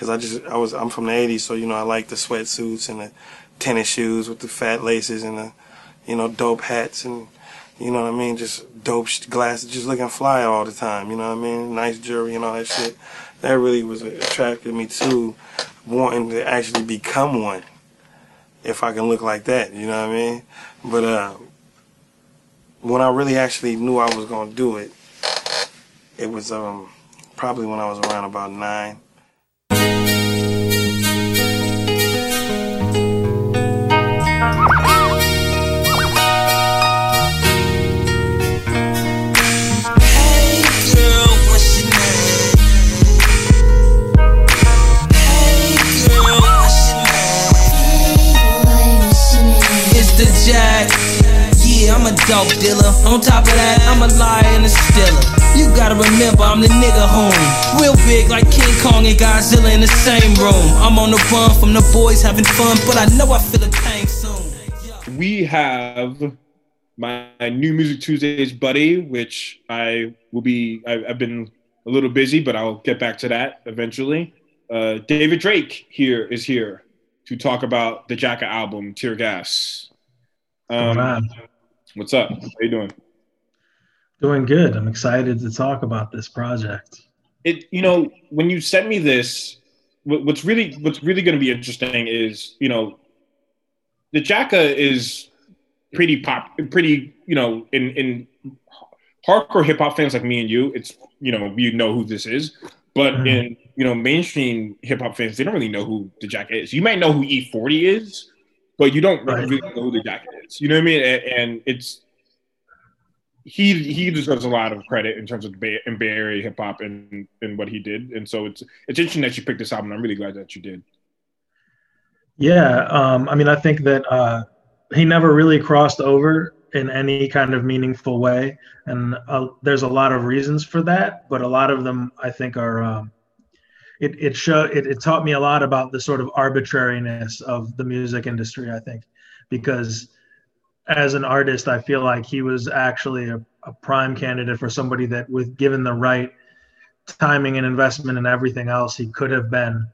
because I just I was I'm from the '80s, so you know I like the sweatsuits and the tennis shoes with the fat laces and the you know dope hats and you know what I mean, just dope glasses, just looking fly all the time. You know what I mean, nice jewelry and all that shit. That really was attracted me to wanting to actually become one. If I can look like that, you know what I mean. But uh, when I really actually knew I was gonna do it, it was um probably when I was around about nine. Dope dealer. On top of that, I'm a liar and a stealer. You gotta remember, I'm the nigga home. Real big like King Kong and Godzilla in the same room. I'm on the run from the boys having fun, but I know I feel a tank soon. We have my new Music Tuesdays buddy, which I will be, I, have been a little busy, but I'll get back to that eventually. Uh, David Drake here is here to talk about the Jacka album, Tear Gas. Um, What's up? How you doing? Doing good. I'm excited to talk about this project. It, you know, when you sent me this, what's really what's really going to be interesting is, you know, the Jacka is pretty pop, pretty, you know, in in hardcore hip hop fans like me and you, it's you know you know who this is, but mm-hmm. in you know mainstream hip hop fans, they don't really know who the Jacka is. You might know who E40 is, but you don't right. really know who the Jacka is. You know what I mean? And it's he he deserves a lot of credit in terms of Bay, in Bay Area hip hop and and what he did. And so it's it's interesting that you picked this album. I'm really glad that you did. Yeah, um, I mean, I think that uh, he never really crossed over in any kind of meaningful way, and uh, there's a lot of reasons for that. But a lot of them, I think, are um, it it show it, it taught me a lot about the sort of arbitrariness of the music industry. I think because as an artist, I feel like he was actually a, a prime candidate for somebody that, with given the right timing and investment and everything else, he could have been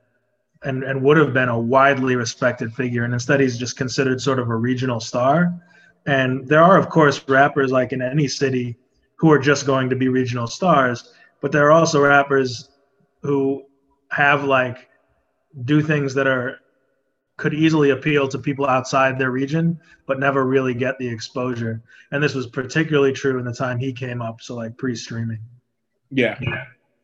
and, and would have been a widely respected figure. And instead, he's just considered sort of a regional star. And there are, of course, rappers like in any city who are just going to be regional stars, but there are also rappers who have like do things that are could easily appeal to people outside their region, but never really get the exposure. And this was particularly true in the time he came up, so like pre-streaming. Yeah.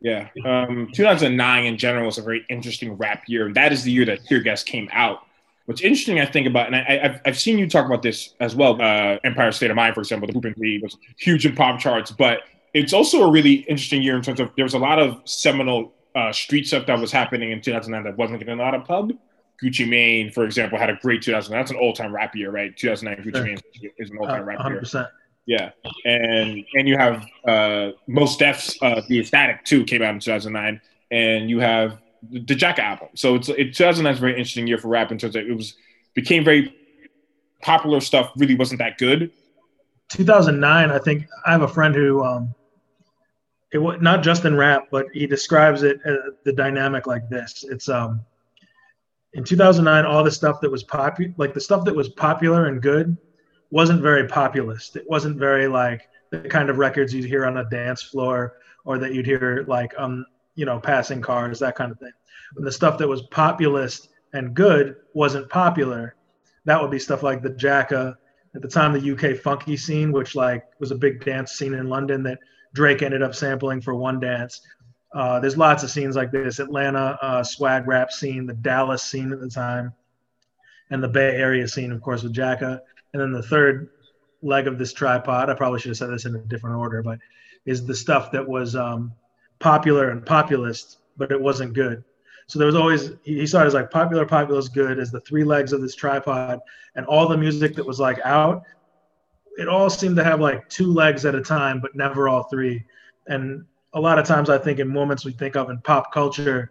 Yeah. Um, 2009 in general was a very interesting rap year. And that is the year that Tear Gas came out. What's interesting, I think about, and I, have I've seen you talk about this as well. Uh, Empire State of Mind, for example, the Hoopin' League was huge in pop charts, but it's also a really interesting year in terms of there was a lot of seminal uh, street stuff that was happening in 2009 that wasn't getting a lot of pub. Gucci Mane, for example, had a great 2000. That's an all-time rap year, right? 2009 Gucci Mane is an all-time uh, rap 100%. year. Yeah, and and you have uh, Mos Def's uh, The Ecstatic too came out in 2009, and you have the Jack album. So it's it 2009 is a very interesting year for rap in terms of it was became very popular stuff. Really wasn't that good. 2009, I think I have a friend who um, it was not just in rap, but he describes it uh, the dynamic like this. It's um in 2009 all the stuff that was popular like the stuff that was popular and good wasn't very populist it wasn't very like the kind of records you'd hear on a dance floor or that you'd hear like um you know passing cars that kind of thing when the stuff that was populist and good wasn't popular that would be stuff like the jacka at the time the uk funky scene which like was a big dance scene in london that drake ended up sampling for one dance uh, there's lots of scenes like this Atlanta uh, swag rap scene, the Dallas scene at the time, and the Bay Area scene, of course, with Jacka. And then the third leg of this tripod, I probably should have said this in a different order, but is the stuff that was um, popular and populist, but it wasn't good. So there was always, he saw it as like popular, populist, good as the three legs of this tripod. And all the music that was like out, it all seemed to have like two legs at a time, but never all three. And a lot of times I think in moments we think of in pop culture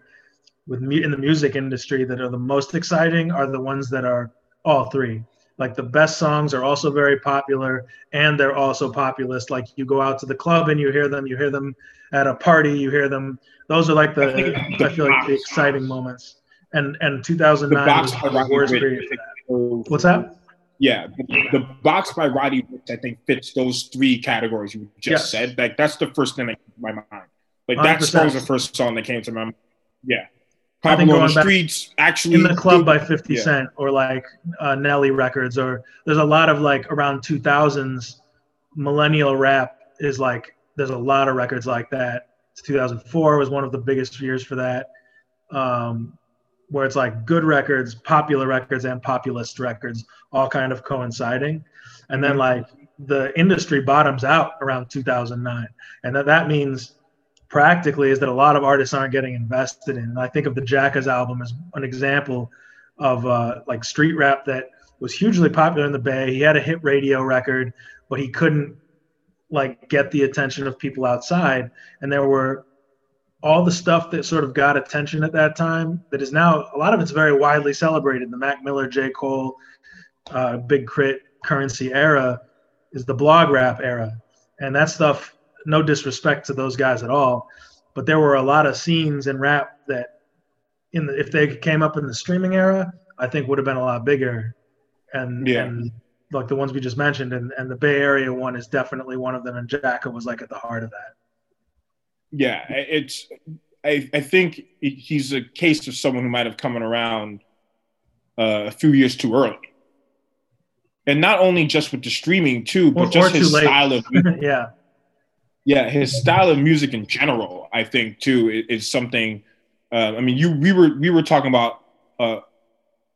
with me in the music industry that are the most exciting are the ones that are all three. like the best songs are also very popular and they're also populist. Like you go out to the club and you hear them you hear them at a party you hear them. Those are like the i, feel like the exciting moments. And and 2009 was the worst period what's that yeah the, box by roddy i think fits those three categories you just yes. said. Like that's the first thing that came to my mind. Like that song was the first song that came to my mind yeah. Pablo on the streets actually in the club by 50 yeah. cent or like uh, nelly records or there's a lot of like around 2000s millennial rap is like there's a lot of records like that. 2004 was one of the biggest years for that. Um, where it's like good records popular records and populist records all kind of coinciding and then mm-hmm. like the industry bottoms out around 2009 and that, that means practically is that a lot of artists aren't getting invested in. And I think of the Jacka's album as an example of uh, like street rap that was hugely popular in the Bay. He had a hit radio record, but he couldn't like get the attention of people outside. And there were all the stuff that sort of got attention at that time that is now a lot of it's very widely celebrated. The Mac Miller, J. Cole, uh, Big K.R.I.T. Curren$y era is the blog rap era. And that stuff no disrespect to those guys at all, but there were a lot of scenes in rap that, in the, if they came up in the streaming era, I think would have been a lot bigger. And, yeah. and like the ones we just mentioned, and, and the Bay Area one is definitely one of them. And Jacka was like at the heart of that. Yeah, it's. I, I think he's a case of someone who might have come around uh, a few years too early and not only just with the streaming too, but or, just or his style of yeah yeah, his style of music in general, I think too, is, is something. Uh, I mean, you we were we were talking about uh,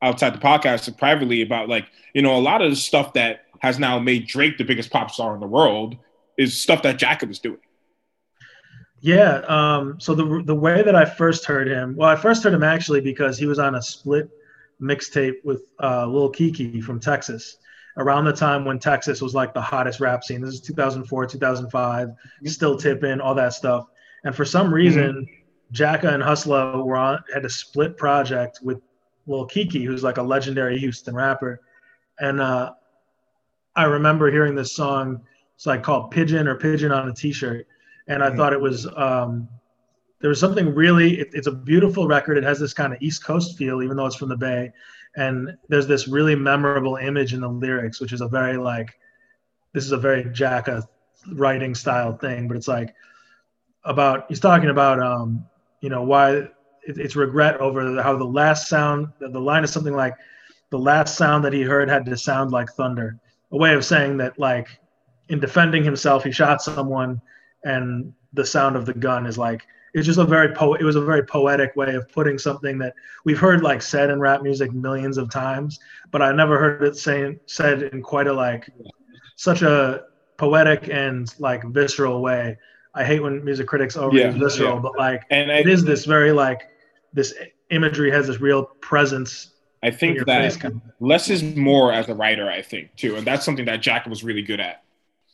outside the podcast privately about like you know a lot of the stuff that has now made Drake the biggest pop star in the world is stuff that Jacka is doing. Yeah. Um, so the the way that I first heard him, well, I first heard him actually because he was on a split mixtape with uh, Lil Keke from Texas, around the time when Texas was like the hottest rap scene. This is 2004, 2005, still tipping, all that stuff. And for some reason, mm-hmm. Jacka and Hustla were on had a split project with Lil Keke, who's like a legendary Houston rapper. And uh, I remember hearing this song. It's like called Pigeon or Pigeon on a T-shirt, and I mm-hmm. thought it was um, there was something really. It, it's a beautiful record. It has this kind of East Coast feel, even though it's from the Bay and there's this really memorable image in the lyrics which is a very like this is a very jacka writing style thing but it's like about he's talking about um you know why it, it's regret over how the last sound the line is something like the last sound that he heard had to sound like thunder a way of saying that like in defending himself he shot someone and the sound of the gun is like it's just a very po it was a very poetic way of putting something that we've heard like said in rap music millions of times but i never heard it saying said in quite a like such a poetic and like visceral way i hate when music critics overuse yeah, visceral yeah. but like and I, it is this very like this imagery has this real presence i think that less is more as a writer i think too and that's something that jack was really good at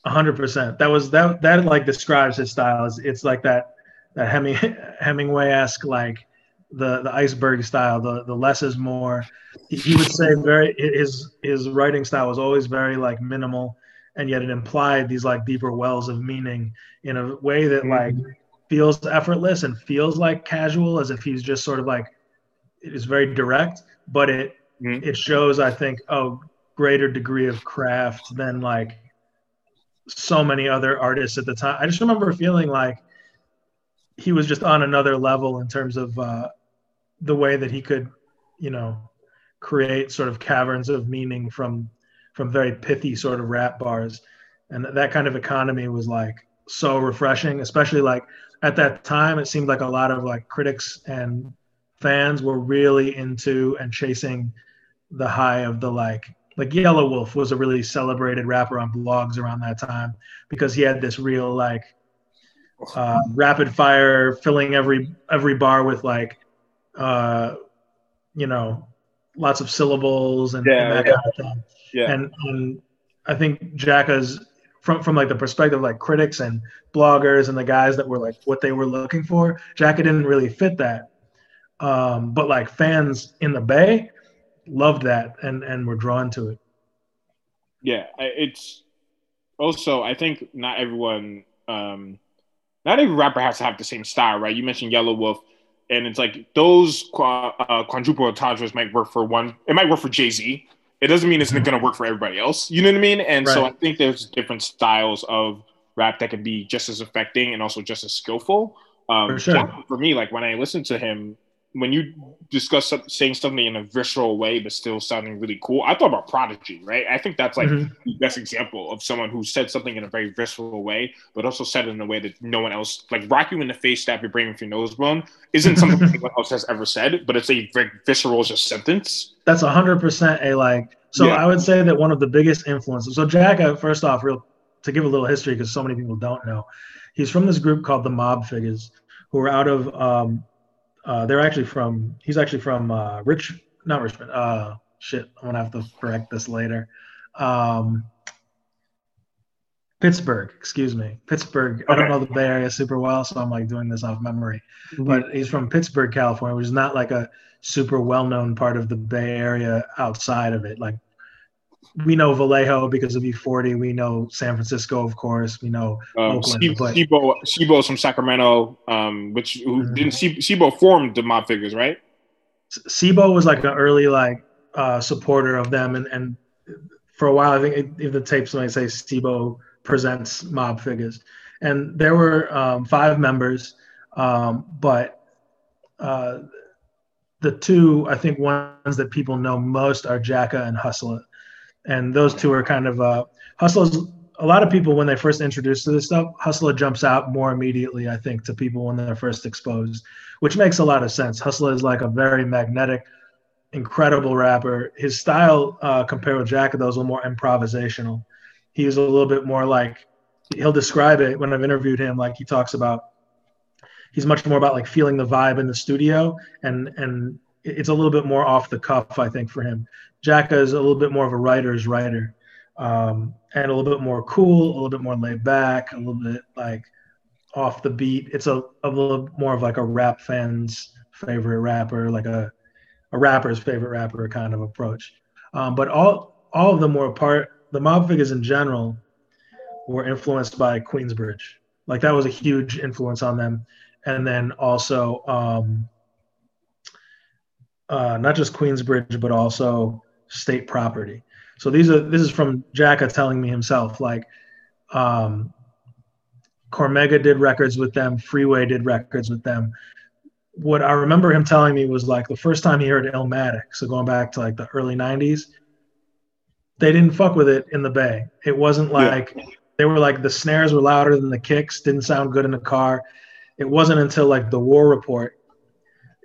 100% that was that that like describes his style it's, it's like that that Heming, Hemingway-esque like the the iceberg style. The the less is more. He, he would say very his his writing style was always very like minimal, and yet it implied these like deeper wells of meaning in a way that like mm-hmm. feels effortless and feels like casual, as if he's just sort of like it is very direct, but it mm-hmm. it shows I think a greater degree of craft than like so many other artists at the time. I just remember feeling like he was just on another level in terms of uh, the way that he could, you know, create sort of caverns of meaning from from very pithy sort of rap bars, and that kind of economy was like so refreshing, especially like at that time. It seemed like a lot of like critics and fans were really into and chasing the high of the like like Yelawolf was a really celebrated rapper on blogs around that time because he had this real like uh, rapid fire, filling every every bar with like, uh, you know, lots of syllables and, yeah, and that yeah. kind of thing. Yeah. And, and I think Jacka's from from like the perspective of like critics and bloggers and the guys that were like what they were looking for. Jacka didn't really fit that, um, but like fans in the Bay loved that and and were drawn to it. Yeah, it's also I think not everyone, um, not every rapper has to have the same style, right? You mentioned Yelawolf, and it's like those uh, quadruple entendres might work for one. It might work for Jay Z. It doesn't mean it's going to work for everybody else. You know what I mean? And right. so I think there's different styles of rap that can be just as affecting and also just as skillful. Um, for, sure. for me, like when I listen to him, when you discuss saying something in a visceral way but still sounding really cool, I thought about Prodigy, right? I think that's like mm-hmm. the best example of someone who said something in a very visceral way, but also said it in a way that no one else, like rock you in the face, stab your brain with your nose bone, isn't something anyone else has ever said, but it's a very visceral just sentence. That's hundred percent a like. So yeah. I would say that one of the biggest influences. So Jacka, first off, real to give a little history because so many people don't know, he's from this group called the Mob Figaz, who are out of um, uh, they're actually from. He's actually from uh, Rich, not Richmond. Uh, shit, I'm gonna have to correct this later. Um, Pittsburg, excuse me, Pittsburg. Okay. I don't know the Bay Area super well, so I'm like doing this off memory. Mm-hmm. But he's from Pittsburg, California, which is not like a super well-known part of the Bay Area outside of it. Like we know Vallejo because of E40. We know San Francisco, of course. We know um, Oakland. C-Bo, C-Bo's from Sacramento, um, which who mm-hmm. didn't C-Bo formed the Mob Figaz, right? C-Bo was like an early like uh, supporter of them, and and for a while, I think if the tapes might say C-Bo presents Mob Figaz, and there were um, five members, um, but. Uh, the two, I think, ones that people know most are Jacka and Hustler and those two are kind of uh, Hustler's. A lot of people when they first introduced to this stuff, Hustler jumps out more immediately. I think to people when they're first exposed, which makes a lot of sense. Hustler is like a very magnetic, incredible rapper. His style uh, compared with Jack, though, is a little more improvisational. He's a little bit more like he'll describe it when I've interviewed him. Like he talks about he's much more about like feeling the vibe in the studio and and it's a little bit more off the cuff, I think, for him. Jacka is a little bit more of a writer's writer, um, and a little bit more cool, a little bit more laid back, a little bit like off the beat. It's a, a little more of like a rap fan's favorite rapper, like a a rapper's favorite rapper kind of approach. Um, but all all of them were part. The Mob Figaz in general were influenced by Queensbridge. Like that was a huge influence on them. And then also um, uh, not just Queensbridge, but also state property. So these are this is from Jacka telling me himself. Like, um, Cormega did records with them. Freeway did records with them. What I remember him telling me was like the first time he heard Illmatic. So going back to like the early '90s, they didn't fuck with it in the Bay. It wasn't like yeah. they were like the snares were louder than the kicks. Didn't sound good in the car. It wasn't until like the War Report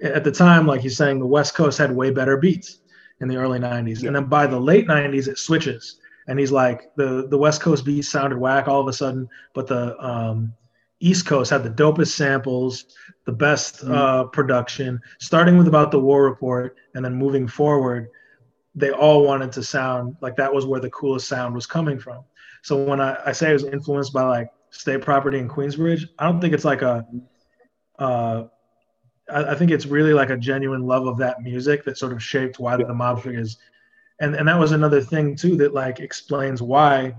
at the time, like he's saying, the West Coast had way better beats in the early 90s. Yeah. And then by the late 90s, it switches. And he's like, the, the West Coast beats sounded whack all of a sudden, but the um, East Coast had the dopest samples, the best mm-hmm. uh, production, starting with about the War Report and then moving forward. They all wanted to sound like that was where the coolest sound was coming from. So when I, I say it was influenced by like state property in Queensbridge, I don't think it's like a uh, I, I, think it's really like a genuine love of that music that sort of shaped why the Mob Figaz and and that was another thing too that like explains why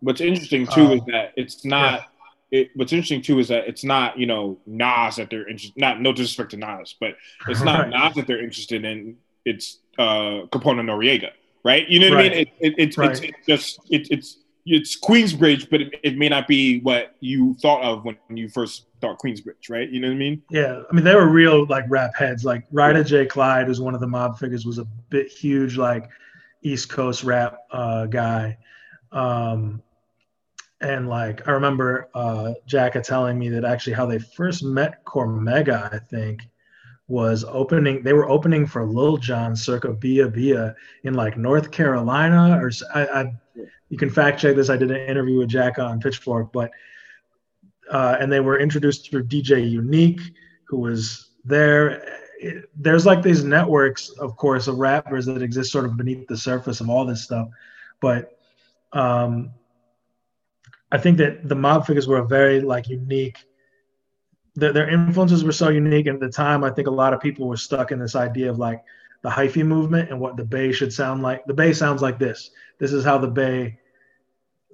what's interesting too um, is that it's not yeah. it, what's interesting too is that it's not you know Nas that they're interested not no disrespect to Nas but it's not right. Nas that they're interested in it's uh Capone Noreaga, right you know what right. I mean it, it, it right. it's, it's just it, it's it's Queensbridge, but it, it, may not be what you thought of when you first thought Queensbridge, right? You know what I mean? Yeah, I mean they were real like rap heads. Like Rydah J. Klyde, who's one of the Mob Figaz, was a bit huge like East Coast rap uh, guy. Um, and like I remember uh, Jacka telling me that actually how they first met Cormega, I think, was opening. They were opening for Lil Jon circa Bia Bia in like North Carolina, or I, I you can fact check this. I did an interview with Jack on Pitchfork, but uh, and they were introduced through DJ Unique, who was there. there's like these networks, of course, of rappers that exist sort of beneath the surface of all this stuff, but um, I think that the Mob Figaz were a very like unique. Their, their influences were so unique, and at the time, I think a lot of people were stuck in this idea of like the hyphy movement and what the Bay should sound like. The Bay sounds like this. This is how the Bay,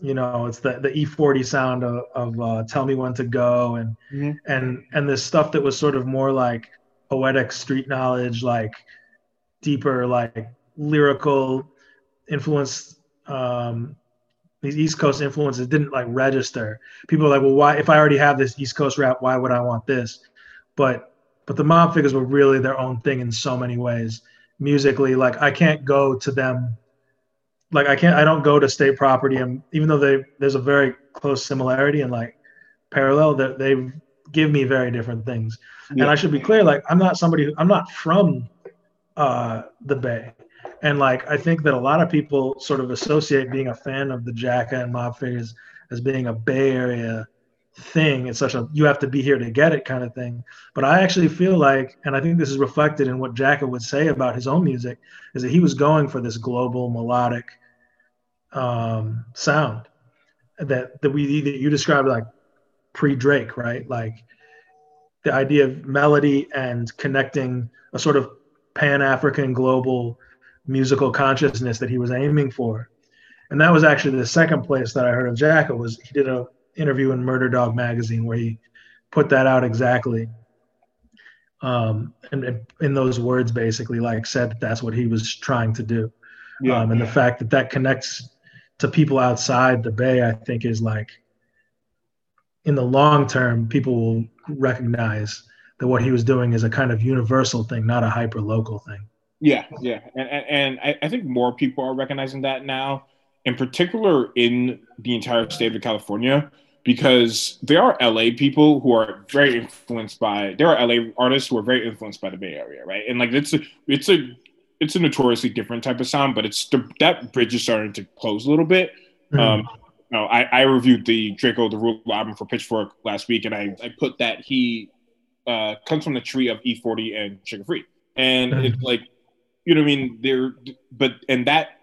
you know, it's the the E40 sound of, of uh, "Tell Me When to Go" and Mhm. and and this stuff that was sort of more like poetic street knowledge, like deeper, like lyrical influence. Um, these East Coast influences didn't like register. People are like, well, why? If I already have this East Coast rap, why would I want this? But but the Mob Figaz were really their own thing in so many ways. Musically, like I can't go to them. Like I can't. I don't go to State Property, and even though they there's a very close similarity and like parallel, that they give me very different things. Yeah. And I should be clear, like I'm not somebody who I'm not from uh, the Bay. And like I think that a lot of people sort of associate being a fan of the Jacka and Mob Figaz as being a Bay Area thing. It's such a you have to be here to get it kind of thing. But I actually feel like, and I think this is reflected in what Jacka would say about his own music, is that he was going for this global melodic um, sound that that we that you described like pre Drake, right? Like the idea of melody and connecting a sort of pan African global musical consciousness that he was aiming for. And that was actually the second place that I heard of Jacka was he did a interview in Murder Dog magazine where he put that out exactly. Um, and, in those words, basically, like said that that's what he was trying to do. Yeah. Um, and the fact that that connects to people outside the Bay, I think, is like in the long term, people will recognize that what he was doing is a kind of universal thing, not a hyper local thing. Yeah, yeah, and and, and I, I think more people are recognizing that now, in particular in the entire state of California, because there are LA people who are very influenced by there are LA artists who are very influenced by the Bay Area, right? And like it's a it's a it's a notoriously different type of sound, but it's the, that bridge is starting to close a little bit. Um, you know, I, I reviewed the Drakeo the Rule album for Pitchfork last week, and I, I put that he uh, comes from the tree of E40 and Suga Free, and Mhm. it's like you know what I mean. There, but and that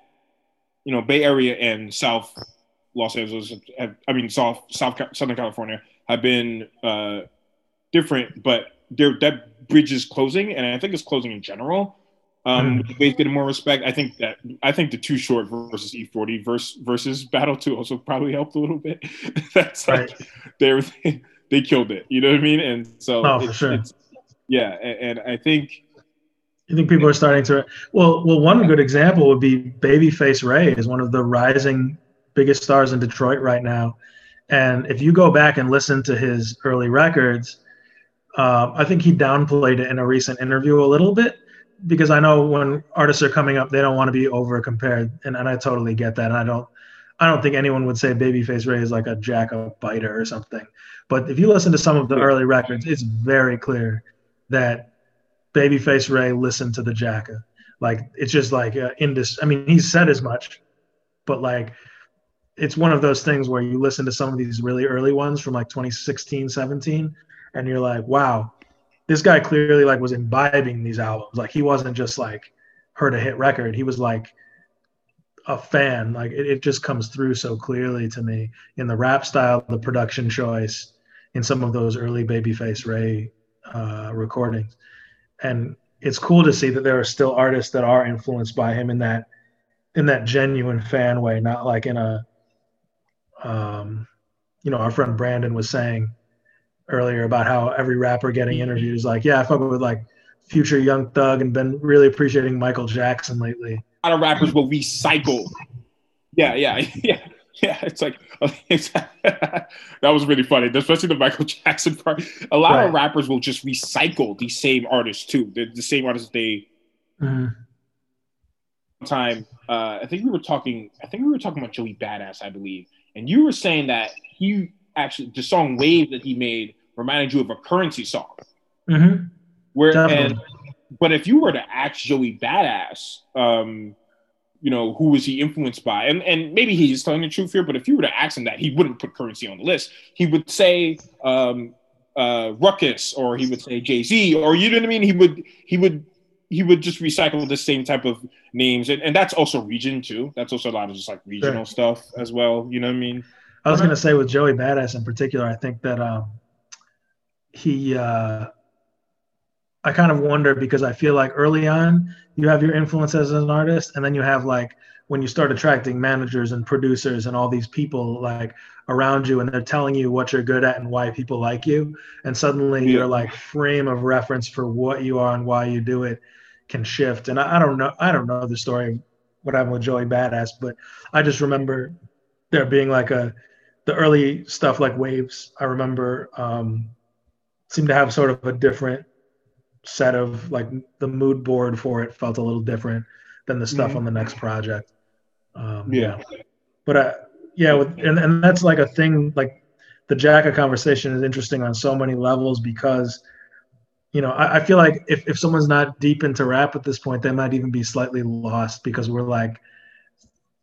you know Bay Area and South Los Angeles, have, I mean South South Southern California have been uh, different, but there that bridge is closing, and I think it's closing in general. Um, Mm. Bay's getting more respect. I think that I think the Too Short versus E40 versus versus Battle Two also probably helped a little bit. That's like they they killed it. You know what I mean? And so Oh, for sure. it's- yeah, and, and I think You think people are starting to? Well, well, one good example would be Babyface Ray is one of the rising biggest stars in Detroit right now, and if you go back and listen to his early records, uh, I think he downplayed it in a recent interview a little bit because I know when artists are coming up, they don't want to be over compared, and, and I totally get that. And I don't, I don't think anyone would say Babyface Ray is like a Jacka biter or something. But if you listen to some of the early records, it's very clear that Babyface Ray listened to the Jacka. Like it's just like uh, this. I mean, he said as much, but like it's one of those things where you listen to some of these really early ones from like 2016, 17, and you're like, wow, this guy clearly like was imbibing these albums. Like he wasn't just like heard a hit record. He was like a fan. Like it, it just comes through so clearly to me in the rap style, the production choice, in some of those early Babyface Ray uh, recordings. And it's cool to see that there are still artists that are influenced by him in that in that genuine fan way, not like in a um, you know, our friend Brandon was saying earlier about how every rapper getting interviewed is like, yeah, I fuck with like future Young Thug and been really appreciating Michael Jackson lately. a lot of rappers will recycle. Yeah, yeah, yeah, yeah. It's like that was really funny, especially the Michael Jackson part. A lot of rappers will just recycle these same artists too. They're the same artists they Mhm. time. Uh, I think we were talking. I think we were talking about Joey Badass, I believe, and you were saying that he actually the song "Wave" that he made reminded you of a Curren$y song. Mhm. Where and but if you were to ask Joey Badass, um, you know, who was he influenced by? And and maybe he's telling the truth here, but if you were to ask him that, he wouldn't put Curren$y on the list. He would say um, uh, Ruckus, or he would say Jay Z, or you know what I mean. He would he would he would just recycle the same type of names, and, and that's also region too. That's also a lot of just like regional stuff as well. You know what I mean? I was gonna say with Joey Badass in particular, I think that um, he uh, I kind of wonder because I feel like early on you have your influence as an artist, and then you have like when you start attracting managers and producers and all these people like around you and they're telling you what you're good at and why people like you and suddenly yeah. your like frame of reference for what you are and why you do it can shift and I, I don't know i don't know the story of what happened with joey badass but i just remember there being like a the early stuff like waves i remember um seemed to have sort of a different set of like the mood board for it felt a little different than the stuff mm-hmm. on the next project um, yeah. But uh, yeah, with, and, and that's like a thing, like the Jacka conversation is interesting on so many levels because, you know, I, I feel like if, if someone's not deep into rap at this point, they might even be slightly lost because we're like,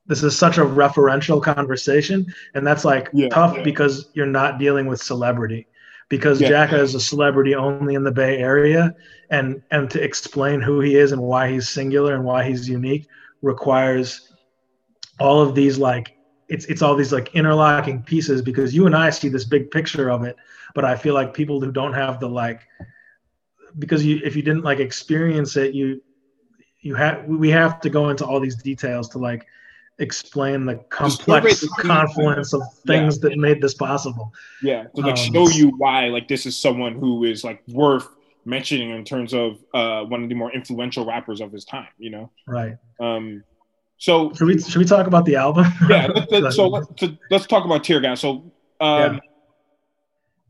this is such a referential conversation. And that's like yeah, tough yeah. because you're not dealing with celebrity because yeah. Jacka is a celebrity only in the Bay Area, and and to explain who he is and why he's singular and why he's unique requires all of these like it's it's all these like interlocking pieces because you and I see this big picture of it, but I feel like people who don't have the like because you if you didn't like experience it, you you have we have to go into all these details to like explain the complex confluence of things yeah. that made this possible. Yeah, to like um, show you why like this is someone who is like worth mentioning in terms of uh one of the more influential rappers of his time, you know. Right. Um so should we should we talk about the album? yeah. Let's, let's, so let's, let's talk about Tear Gas. So um,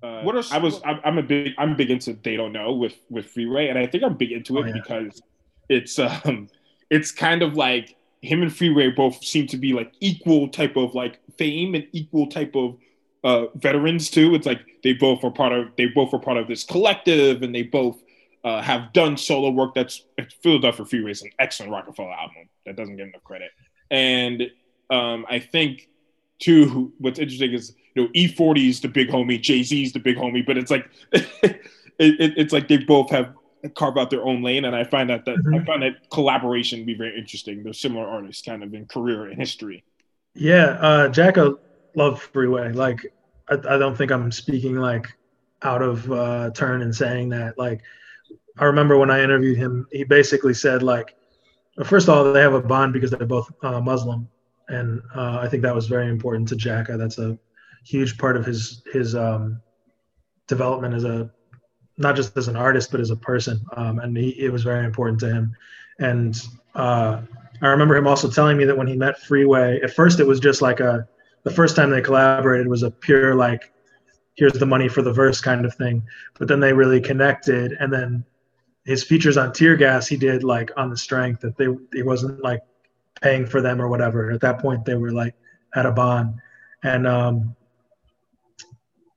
yeah. uh, what are I was I'm, I'm, a big I'm big into They Don't Know with with Freeway, and I think I'm big into it oh, yeah. because it's um it's kind of like him and Freeway both seem to be like equal type of like fame and equal type of uh, veterans too. It's like they both are part of they both are part of this collective, and they both uh, have done solo work that's Philadelphia Freeway is an excellent Roc-A-Fella album that doesn't get enough credit. And um, I think too, what's interesting is you know E40 is the big homie, Jay Z is the big homie, but it's like it, it, it's like they both have carved out their own lane, and I find that that mm-hmm. I find that collaboration be very interesting. They're similar artists, kind of in career and history. Yeah, uh, Jacka loved Freeway. Like I, I don't think I'm speaking like out of uh, turn in saying that. Like I remember when I interviewed him, he basically said like, first of all, they have a bond because they're both uh, Muslim, and uh, I think that was very important to Jacka. That's a huge part of his his um, development as a not just as an artist but as a person, um, and he, it was very important to him. And uh, I remember him also telling me that when he met Freeway, at first it was just like a the first time they collaborated was a pure like here's the money for the verse kind of thing. But then they really connected and then his features on tear gas he did like on the strength that they he wasn't like paying for them or whatever. At that point they were like at a bond. And um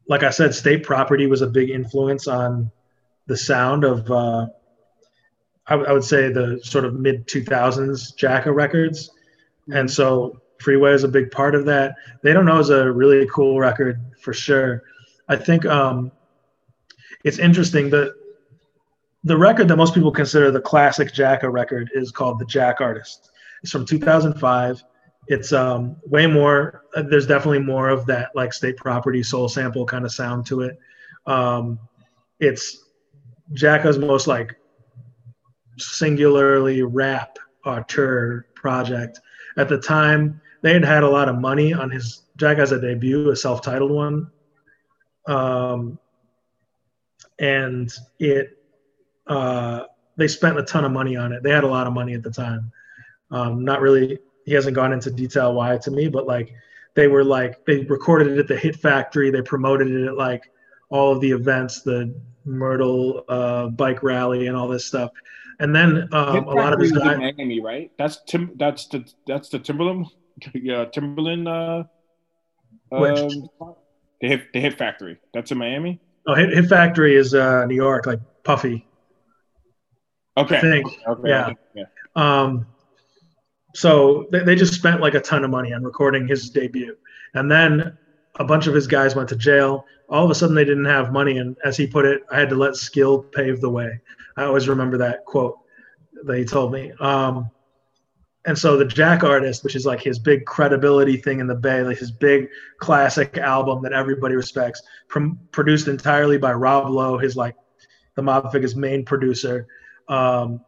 like i said state property was a big influence on the sound of uh I, I would say the sort of mid 2000s jacka records and so freeway is a big part of that they don't know is a really cool record for sure i think um it's interesting that the record that most people consider the classic Jacka record is called The Jack Artist. It's from 2005. It's um, way more. Uh, there's definitely more of that like state property soul sample kind of sound to it. Um, it's Jacka's most like singularly rap auteur project. At the time, they had had a lot of money on his Jack has a debut, a self-titled one, um, and it uh, they spent a ton of money on it. They had a lot of money at the time. Um, not really. He hasn't gone into detail why to me, but like they were like they recorded it at the Hit Factory. They promoted it at like all of the events, the Myrtle uh, bike rally, and all this stuff. And then um, a lot of his guys, Miami, right? That's Tim. That's the that's the Timbaland. Yeah, Timbaland. Uh, Which? Um, the hit the Hit Factory. That's in Miami. Oh, Hit, hit Factory is uh, New York, like Puffy. Okay. I think. Okay. Yeah. yeah. Um, so they, they just spent like a ton of money on recording his debut. And then a bunch of his guys went to jail. All of a sudden, they didn't have money. And as he put it, I had to let skill pave the way. I always remember that quote that he told me. Um, and so the Jack Artist, which is like his big credibility thing in the Bay, like his big classic album that everybody respects, pr- produced entirely by Rob Lo, his like the Mob Figaz's main producer. Um,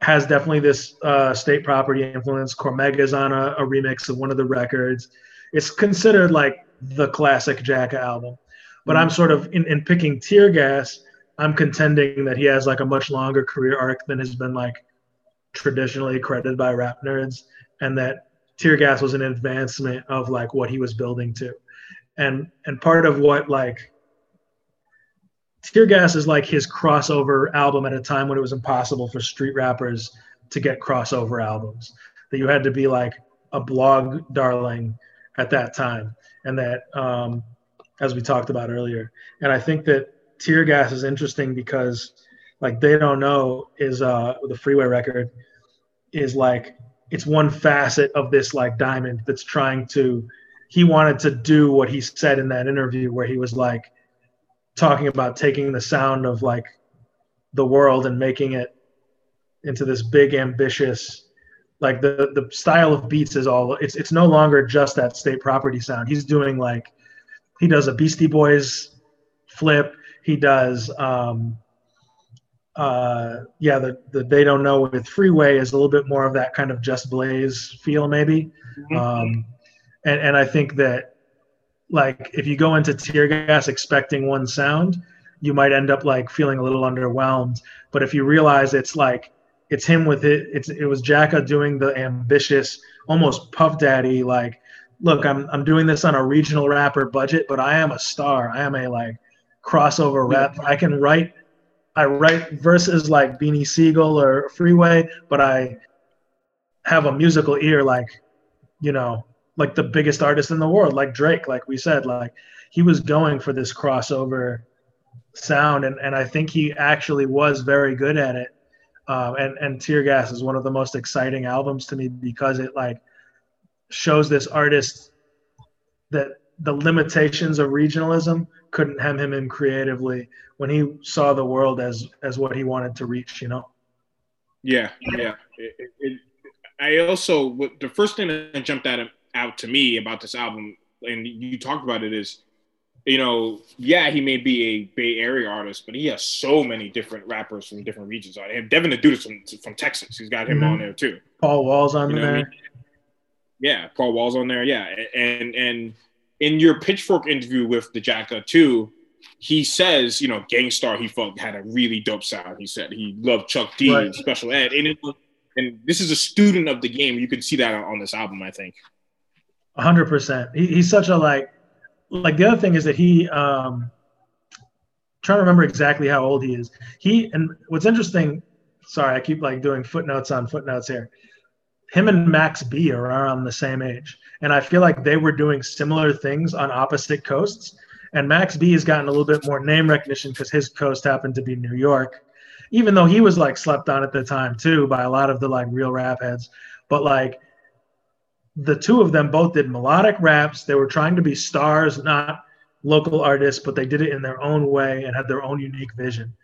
has definitely this uh, state property influence. Cormega's on a, a, remix of one of the records. It's considered like the classic Jacka album. But I'm sort of in, in picking Tear Gas, I'm contending that he has like a much longer career arc than has been like traditionally credited by rap nerds, and that Tear Gas was an advancement of like what he was building to. And and part of what like Tear Gas is like his crossover album at a time when it was impossible for street rappers to get crossover albums. That you had to be like a blog darling at that time, and that um, as we talked about earlier. And I think that Tear Gas is interesting because like they don't know is uh, the Freeway record is like it's one facet of this like diamond that's trying to. He wanted to do what he said in that interview where he was like talking about taking the sound of like the world and making it into this big ambitious like the the style of beats is all it's it's no longer just that state property sound. He's doing like he does a beastie boys flip. He does um uh yeah the the they don't know with freeway is a little bit more of that kind of just blaze feel maybe. Mm-hmm. um and and i think that like if you go into tear gas expecting one sound you might end up like feeling a little underwhelmed. But if you realize it's like it's him with it it's it was jacka doing the ambitious almost puff daddy like look i'm i'm doing this on a regional rapper budget but i am a star. I am a like crossover rap. I can write i write verses like beanie sigel or freeway but i have a musical ear like you know like the biggest artist in the world, like Drake, like we said, like he was going for this crossover sound, and, and I think he actually was very good at it. Um, and and Tear Gas is one of the most exciting albums to me because it like shows this artist that the limitations of regionalism couldn't hem him in creatively when he saw the world as as what he wanted to reach. You know. Yeah, yeah. It, it, I also the first thing that jumped at him out to me about this album, and you talked about it, is you know, yeah, he may be a Bay Area artist, but he has so many different rappers from different regions on him. Devin the Dude is from, from Texas. He's got him mm-hmm. on there too. Paul Wall's on you there. I mean? Yeah, Paul Wall's on there. Yeah, and and in your Pitchfork interview with the Jacka too, he says, you know, Gang Starr he felt had a really dope sound. He said he loved Chuck D, right. Special Ed, and it, and this is a student of the game. You can see that on, on this album, I think hundred percent. He, he's such a like, like the other thing is that he, um, trying to remember exactly how old he is. He and what's interesting. Sorry, I keep like doing footnotes on footnotes here. Him and Max B are around the same age, and I feel like they were doing similar things on opposite coasts. And Max B has gotten a little bit more name recognition because his coast happened to be New York, even though he was like slept on at the time too by a lot of the like real rap heads. But like the two of them both did melodic raps. They were trying to be stars, not local artists, but they did it in their own way and had their own unique vision.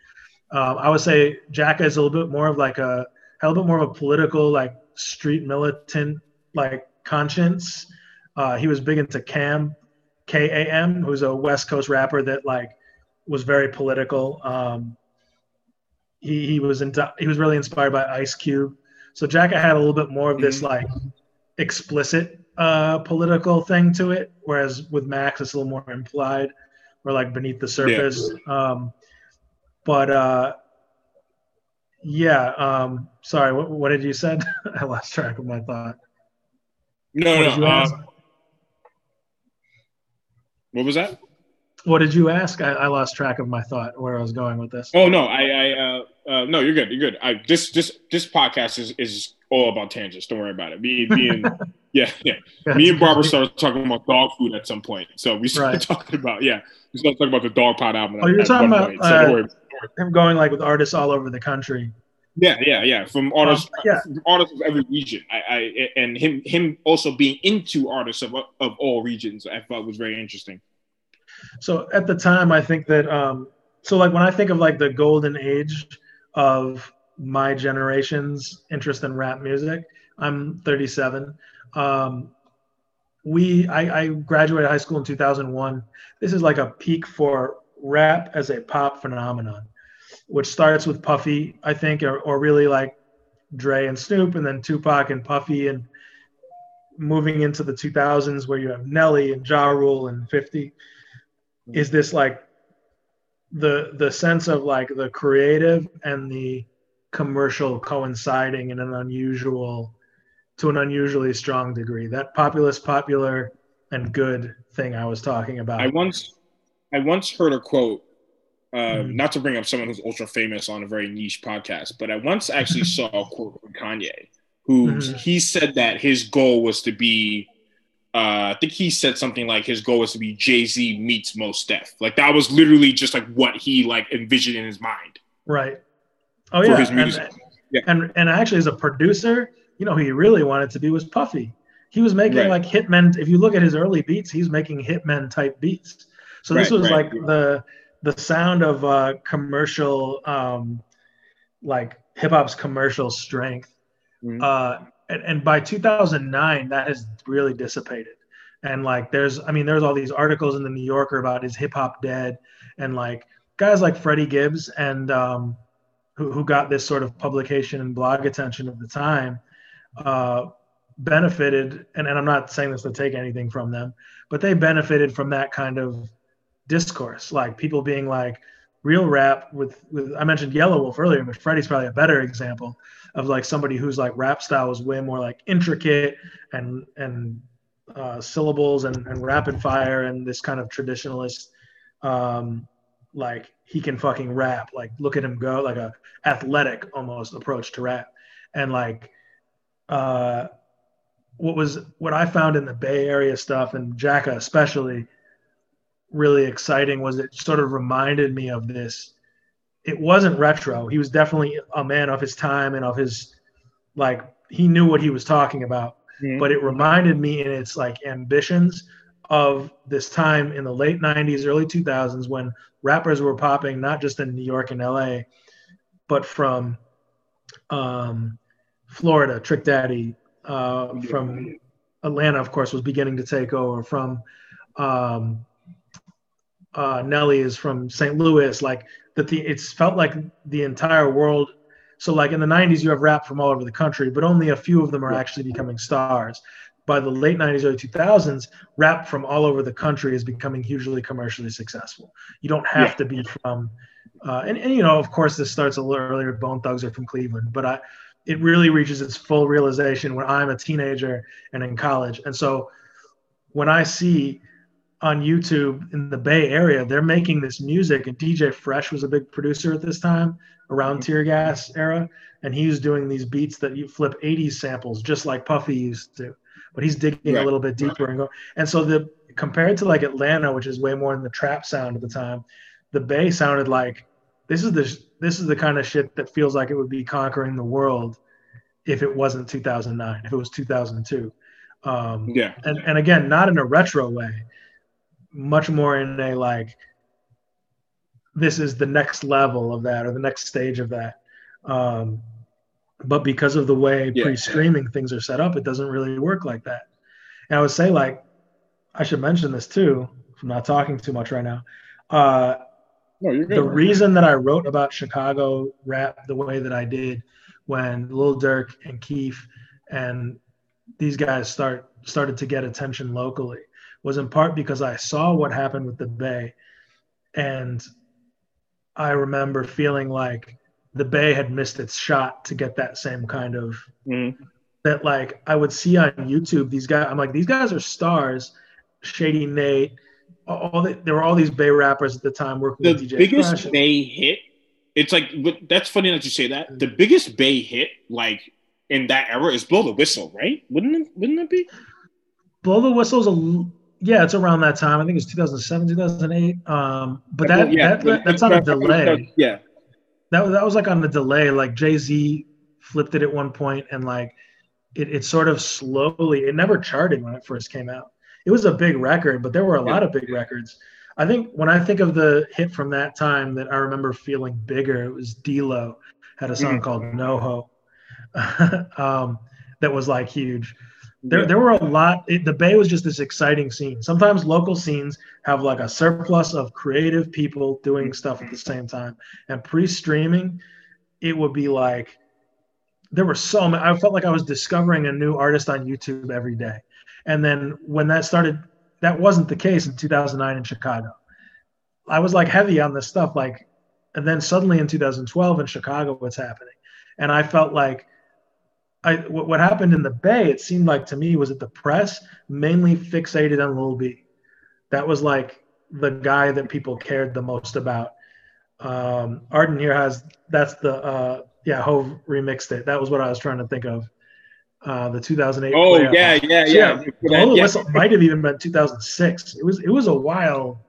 Um, I would say Jack is a little bit more of like a, a little bit more of a political, like street militant, like conscience. Uh, he was big into Kam, K A M, who's a West Coast rapper that like was very political. Um, he, he was into, he was really inspired by Ice Cube. So Jacka had a little bit more of this mm-hmm. like explicit uh, political thing to it, whereas with Max it's a little more implied or like beneath the surface. Yeah. Um, but uh, yeah, um, sorry, what, what did you said? I lost track of my thought. No, what no. Uh, what was that? What did you ask? I, I, lost track of my thought where I was going with this. Oh no, I, I uh, uh, no, you're good. You're good. I this this this podcast is is all about tangents. Don't worry about it. Me, me and yeah, yeah. Me and Barbara started talking about dog food at some point, so we started right. talking about yeah, we started talking about the Dog Pot album. Oh, you're talking about point, uh, him going like with artists all over the country. Yeah, yeah, yeah. From artists, um, yeah. From artists of every region. I, I, and him, him also being into artists of of all regions. I thought was very interesting. So at the time, I think that um, so like when I think of like the golden age of my generation's interest in rap music, I'm 37. Um, we I, I graduated high school in 2001. This is like a peak for rap as a pop phenomenon. which starts with Puffy, I think, or, or really like Dre and Snoop, and then Tupac and Puffy, and moving into the 2000s where you have Nelly and Ja Rule and 50, is this like the the sense of like the creative and the commercial coinciding in an unusual to an unusually strong degree. That populist, popular, and good thing I was talking about. I once, I once heard a quote. Uh, mm. Not to bring up someone who's ultra famous on a very niche podcast, but I once actually saw a quote from Kanye, who mm. he said that his goal was to be. Uh, I think he said something like his goal was to be Jay Z meets Mos Def. Like that was literally just like what he like envisioned in his mind. Right. Oh yeah. And, yeah. and and actually as a producer, you know, who he really wanted to be was Puffy. He was making right. like hitmen. If you look at his early beats, he's making hitmen type beats. So this right, was right. like the the sound of uh, commercial, um, like hip hop's commercial strength. Mm-hmm. Uh, and, and by 2009, that has really dissipated. And like, there's, I mean, there's all these articles in the New Yorker about is hip hop dead, and like guys like Freddie Gibbs and um, who, who got this sort of publication and blog attention at the time uh, benefited, and, and I'm not saying this to take anything from them, but they benefited from that kind of discourse, like people being like, real rap with, with I mentioned Yelawolf earlier, but Freddie's probably a better example of like somebody whose like rap style was way more like intricate and and uh, syllables and, and rapid fire and this kind of traditionalist um, like he can fucking rap like look at him go like a athletic almost approach to rap and like uh, what was what I found in the Bay Area stuff and Jacka especially really exciting was it sort of reminded me of this. It wasn't retro. He was definitely a man of his time and of his like he knew what he was talking about. Mm-hmm. But it reminded me in its like ambitions of this time in the late 90s, early 2000s when rappers were popping not just in New York and LA, but from um, Florida, Trick Daddy uh, from Atlanta, of course, was beginning to take over. From um, uh, Nelly is from St. Louis. Like that, the it's felt like the entire world. So like in the '90s, you have rap from all over the country, but only a few of them are actually becoming stars. By the late '90s, early 2000s, rap from all over the country is becoming hugely commercially successful. You don't have yeah. to be from, uh, and, and you know, of course, this starts a little earlier. Bone Thugs are from Cleveland, but I it really reaches its full realization when I'm a teenager and in college. And so when I see on YouTube in the Bay Area, they're making this music, and DJ Fresh was a big producer at this time around Tear Gas era, and he was doing these beats that you flip 80s samples just like Puffy used to, but he's digging right. a little bit deeper and go. And so the compared to like Atlanta, which is way more in the trap sound at the time, the Bay sounded like this is the this is the kind of shit that feels like it would be conquering the world if it wasn't 2009 if it was 2002 um, yeah and, and again not in a retro way much more in a like this is the next level of that or the next stage of that um, but because of the way yeah. pre-streaming things are set up it doesn't really work like that. And i would say like i should mention this too If i'm not talking too much right now uh, no, you're good, the reason that I wrote about Chicago rap the way that I did when Lil Durk and Keef and these guys start started to get attention locally was in part because I saw what happened with the Bay. And I remember feeling like the Bay had missed its shot to get that same kind of mm. that like I would see on YouTube these guys I'm like these guys are stars Shady Nate all the, there were all these Bay rappers at the time working the with DJ. Biggest Fresh. Bay hit, it's like that's funny that you say that. The biggest Bay hit, like in that era, is "Blow the Whistle," right? Wouldn't it? Wouldn't it be? Blow the Whistle's a yeah, it's around that time. I think it's 2007, 2008. Um, but that, yeah, that, that that's on a delay. Yeah, that that was like on the delay. Like Jay Z flipped it at one point, and like it, it sort of slowly. It never charted when it first came out it was a big record, but there were a lot of big records. I think when I think of the hit from that time that I remember feeling bigger, it was D-Lo had a song mm-hmm. called NoHo um, that was like huge. There, Yeah. there were a lot. It, the Bay was just this exciting scene. Sometimes local scenes have like a surplus of creative people doing mm-hmm. stuff at the same time. And pre-streaming, it would be like there were so many. I felt like I was discovering a new artist on YouTube every day. And then when that started, that wasn't the case in 2009 in Chicago. I was like heavy on this stuff, like, and then suddenly in 2012 in Chicago, what's happening? And I felt like I what, what happened in the Bay, it seemed like to me was that the press mainly fixated on Lil B. That was like the guy that people cared the most about. Um, Arden here has that's the uh, yeah Hove remixed it. That was what I was trying to think of. Uh, the 2008. Oh playoff. yeah, yeah, So, yeah. Blow the Yeah. Whistle might have even been 2006. It was it was a while.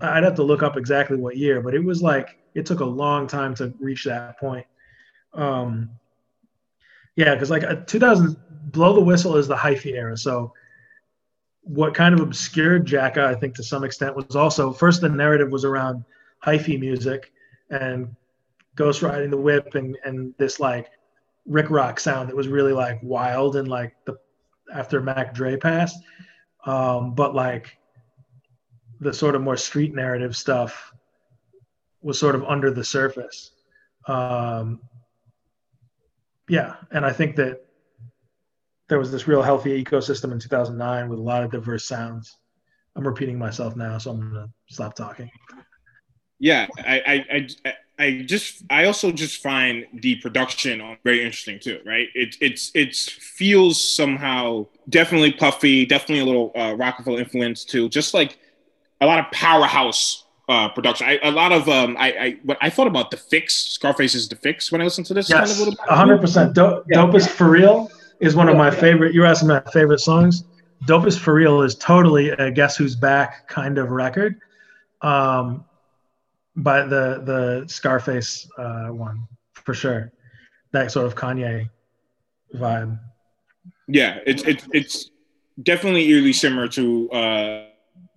I'd have to look up exactly what year, but it was like it took a long time to reach that point. Um, yeah, because like uh, 2000, Blow the Whistle is the hyphy era. So what kind of obscured Jacka, I think, to some extent, was also first the narrative was around hyphy music and Ghost Riding the Whip and and this like Rick Rock sound that was really like wild and like the after Mac Dre passed. Um, but like the sort of more street narrative stuff was sort of under the surface. Um, yeah, and I think that there was this real healthy ecosystem in 2009 with a lot of diverse sounds. I'm repeating myself now, so I'm gonna stop talking. yeah I, I i i just i also just find the production on very interesting too right it it's it's feels somehow definitely puffy definitely a little uh, rockefeller influence too just like a lot of powerhouse uh, production. I, a lot of um, I, I what I thought about the fix. Scarface is the fix when I listened to this. kind Yes, bit. 100%. Dope. Dopest for Real is one of my favorite. You're asking my favorite songs. Dopest for Real is totally a Guess Who's Back kind of record, um, by the the Scarface uh, one for sure. That sort of Kanye vibe. Yeah, it's it's it's definitely eerily similar to, uh,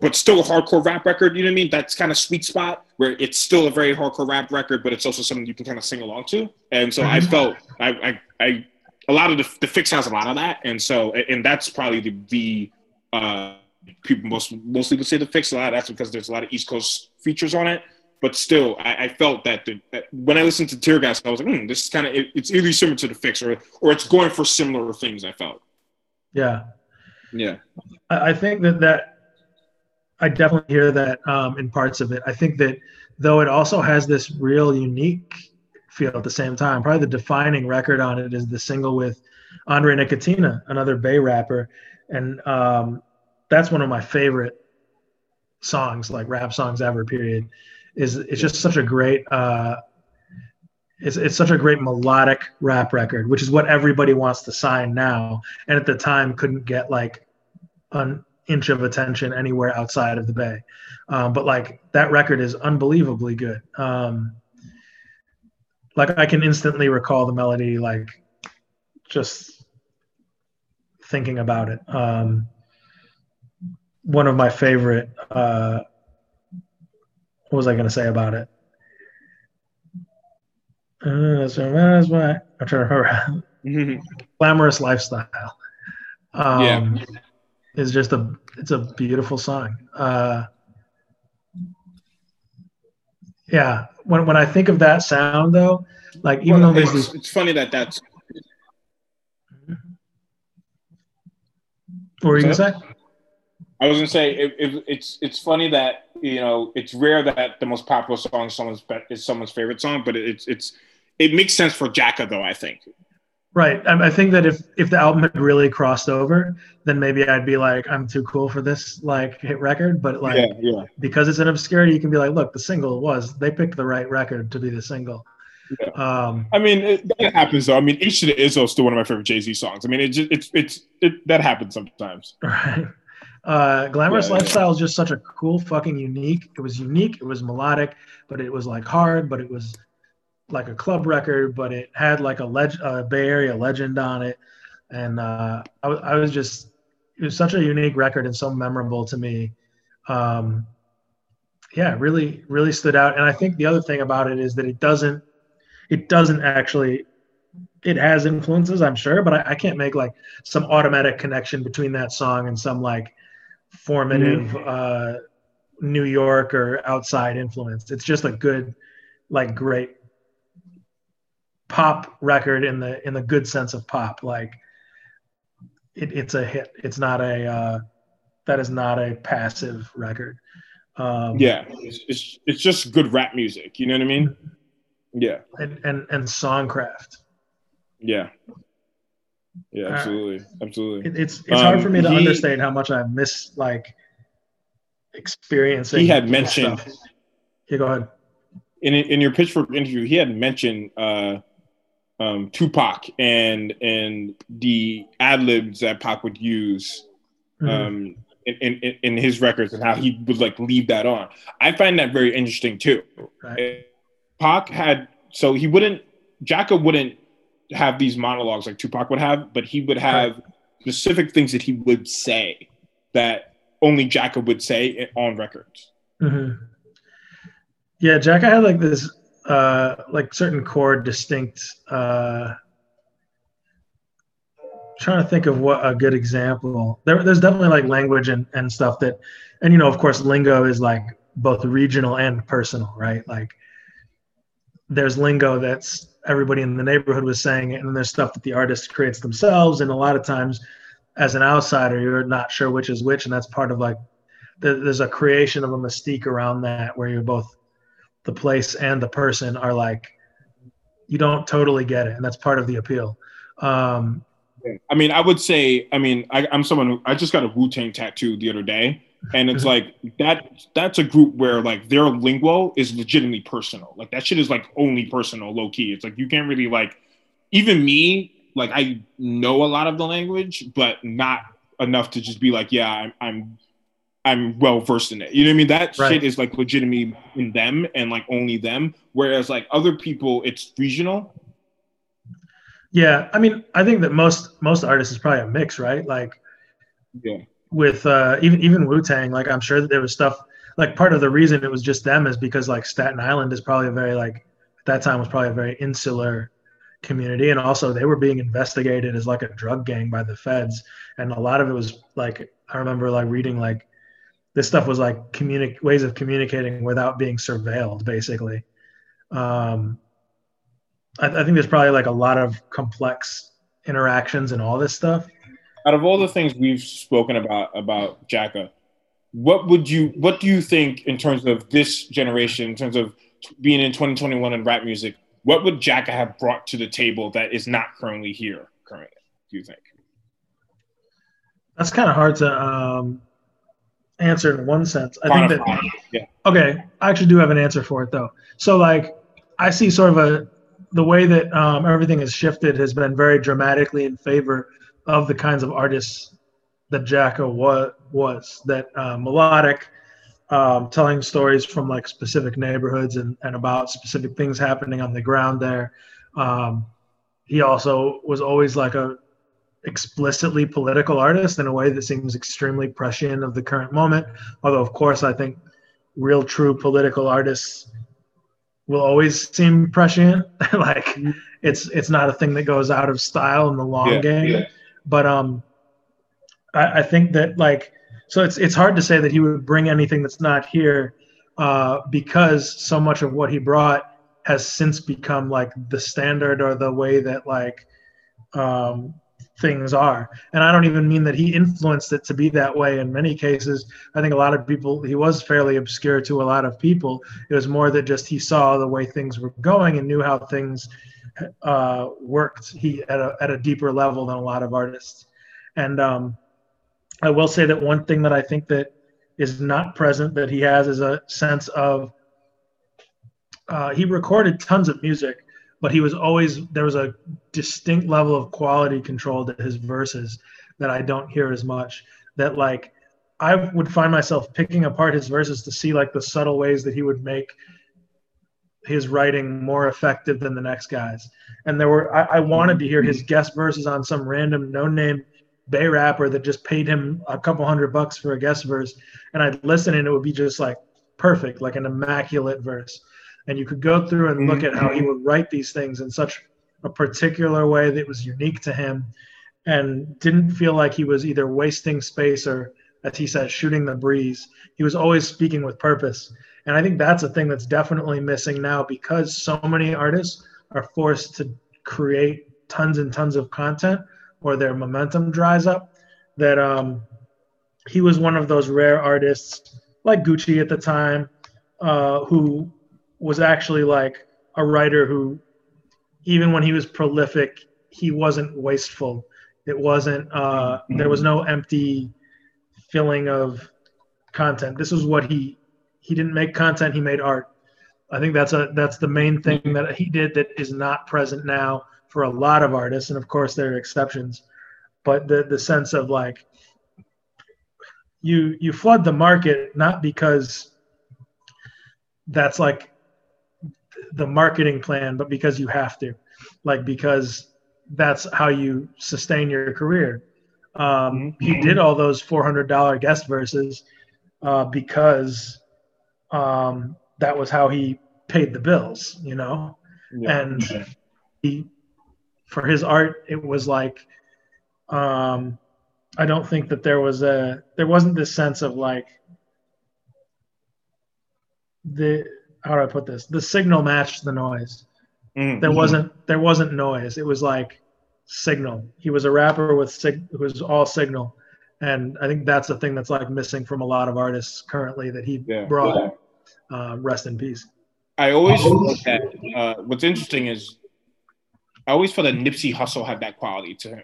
but still a hardcore rap record. You know what I mean? That's kind of sweet spot where it's still a very hardcore rap record, but it's also something you can kind of sing along to. And so I Mhm. felt I I, I a lot of the, the fix has a lot of that, and so and that's probably the the uh, people most mostly would say the fix a lot. That's because there's a lot of East Coast features on it. But still, I, I felt that, the, that when I listened to Tear Gas, I was like, hmm, this is kind of it, it's eerily similar to the fix, or or it's going for similar things. I felt. Yeah. Yeah. I think that that I definitely hear that um, in parts of it. I think that though it also has this real unique feel at the same time. Probably the defining record on it is the single with Andre Nickatina, another Bay rapper, and um, that's one of my favorite songs, like rap songs ever. Period. Is it's just such a great. Uh, it's, it's such a great melodic rap record, which is what everybody wants to sign now, and at the time couldn't get like an inch of attention anywhere outside of the Bay. Um, but like that record is unbelievably good. Um, like I can instantly recall the melody, like just thinking about it. Um, one of my favorite. Uh, what was I going to say about it? Uh, that's that's why I'm trying to remember. Glamorous lifestyle. Um, Yeah. Is just a it's a beautiful song. Uh, yeah, when when I think of that sound though, like even Well, though there's it's, these, it's funny that that's what were you gonna say? I was gonna say it, it, it's it's funny that you know it's rare that the most popular song is someone's is someone's favorite song, but it's it's it makes sense for Jacka though. I think. Right. I, I think that if if the album had really crossed over, then maybe I'd be like, I'm too cool for this like hit record. But like yeah, yeah, because it's an obscurity, you can be like, look, the single was they picked the right record to be the single. Yeah. Um, I mean it, that happens though. I mean, H to the Izzo is still one of my favorite Jay Z songs. I mean, it just it's it's it, that happens sometimes. right. Uh, Glamorous Yeah, yeah. Lifestyle is just such a cool fucking unique. It was unique. It was melodic, but it was like hard, but it was like a club record, but it had like a leg- uh, Bay Area legend on it. And uh, I, was- I was just, it was such a unique record and so memorable to me. Um, yeah, really, really stood out. And I think the other thing about it is that it doesn't, it doesn't actually it has influences, I'm sure, but I, I, can't make like some automatic connection between that song and some like formative mm. uh, New York or outside influence. It's just a good, like, great pop record in the in the good sense of pop. Like, it, it's a hit. It's not a uh, that is not a passive record. Um, yeah, it's, it's it's just good rap music. You know what I mean? Yeah. And and and songcraft. Yeah. Yeah, absolutely, uh, absolutely. It, it's it's um, hard for me to he, understand how much I miss like experiencing. He had mentioned. Stuff. Yeah, go ahead. In in your Pitchfork interview, he had mentioned uh, um, Tupac and and the ad libs that Pac would use mm-hmm. um, in, in, in his records and how he would like leave that on. I find that very interesting too. Right. Pac had so he wouldn't Jacka wouldn't have these monologues like Tupac would have, but he would have right. specific things that he would say that only Jacka would say on records. Mm-hmm. Yeah, Jacka had like this, uh, like certain core distinct. Uh, trying to think of what a good example. There, there's definitely like language and, and stuff that, and you know, of course, lingo is like both regional and personal, right? Like, there's lingo that's everybody in the neighborhood was saying and then there's stuff that the artist creates themselves. And a lot of times, as an outsider, you're not sure which is which, and that's part of like there's a creation of a mystique around that where you're both the place and the person are like you don't totally get it, and that's part of the appeal. Um, I mean, I would say, I mean, I, am someone who I just got a Wu Tang tattoo the other day, and it's like that. That's a group where like their lingual is legitimately personal. Like that shit is like only personal, low key. It's like you can't really like, even me, like I know a lot of the language, but not enough to just be like, yeah, I'm I'm, I'm well versed in it. You know what I mean? That right. shit is like legitimately in them and like only them. Whereas like other people, it's regional yeah, I mean, I think that most most artists is probably a mix, right? Like, yeah, with uh, even even Wu Tang, like I'm sure that there was stuff. Like part of the reason it was just them is because like Staten Island is probably a very like at that time was probably a very insular community, and also they were being investigated as like a drug gang by the feds, and a lot of it was like I remember like reading like this stuff was like communic ways of communicating without being surveilled, basically. Um, I, I think there's probably like a lot of complex interactions and all this stuff. Out of all the things we've spoken about about Jacka, what would you what do you think in terms of this generation, in terms of being in 2021 and rap music, what would Jacka have brought to the table that is not currently here currently, do you think? That's kind of hard to um, answer in one sense. I think that yeah. okay, I actually do have an answer for it though. So like I see sort of a the way that um, everything has shifted has been very dramatically in favor of the kinds of artists that Jacka was. was that uh, melodic, um, telling stories from like specific neighborhoods and, and about specific things happening on the ground there. Um, he also was always like a explicitly political artist in a way that seems extremely prescient of the current moment. Although, of course, I think real, true political artists will always seem prescient. like it's it's not a thing that goes out of style in the long yeah, game. Yeah. But um, I, I, think that like so it's it's hard to say that he would bring anything that's not here, uh, because so much of what he brought has since become like the standard or the way that like um, things are. And I don't even mean that he influenced it to be that way in many cases. I think a lot of people, he was fairly obscure to a lot of people. It was more that just he saw the way things were going and knew how things uh, worked he at a, at a deeper level than a lot of artists. And um, I will say that one thing that I think that is not present that he has is a sense of uh, he recorded tons of music but he was always there was a distinct level of quality control to his verses that I don't hear as much. That like I would find myself picking apart his verses to see like the subtle ways that he would make his writing more effective than the next guy's. And there were I, I wanted to hear his guest verses on some random no name Bay rapper that just paid him a couple hundred bucks for a guest verse, and I'd listen and it would be just like perfect, like an immaculate verse and you could go through and look at how he would write these things in such a particular way that was unique to him and didn't feel like he was either wasting space or as he said shooting the breeze. He was always speaking with purpose. And i think that's a thing that's definitely missing now because so many artists are forced to create tons and tons of content or their momentum dries up that um, he was one of those rare artists like gucci at the time uh, who was actually like a writer who even when he was prolific he wasn't wasteful. It wasn't uh, there was no empty filling of content. This was what he he didn't make content he made art. I think that's a that's the main thing that he did that is not present now for a lot of artists and of course there are exceptions. But the the sense of like you you flood the market not because that's like the marketing plan but because you have to like because that's how you sustain your career. Um, he did all those $400 guest verses uh, because um, that was how he paid the bills you know? Yeah. and he for his art it was like um, i don't think that there was a there wasn't this sense of like the how do I put this? The signal matched the noise. Mm-hmm. There wasn't there wasn't noise. It was like signal. He was a rapper with sig. It was all signal, and I think that's the thing that's like missing from a lot of artists currently that he yeah. brought. Uh, rest in peace. I always felt that. Uh, what's interesting is, I always felt that Nipsey Hussle had that quality to him.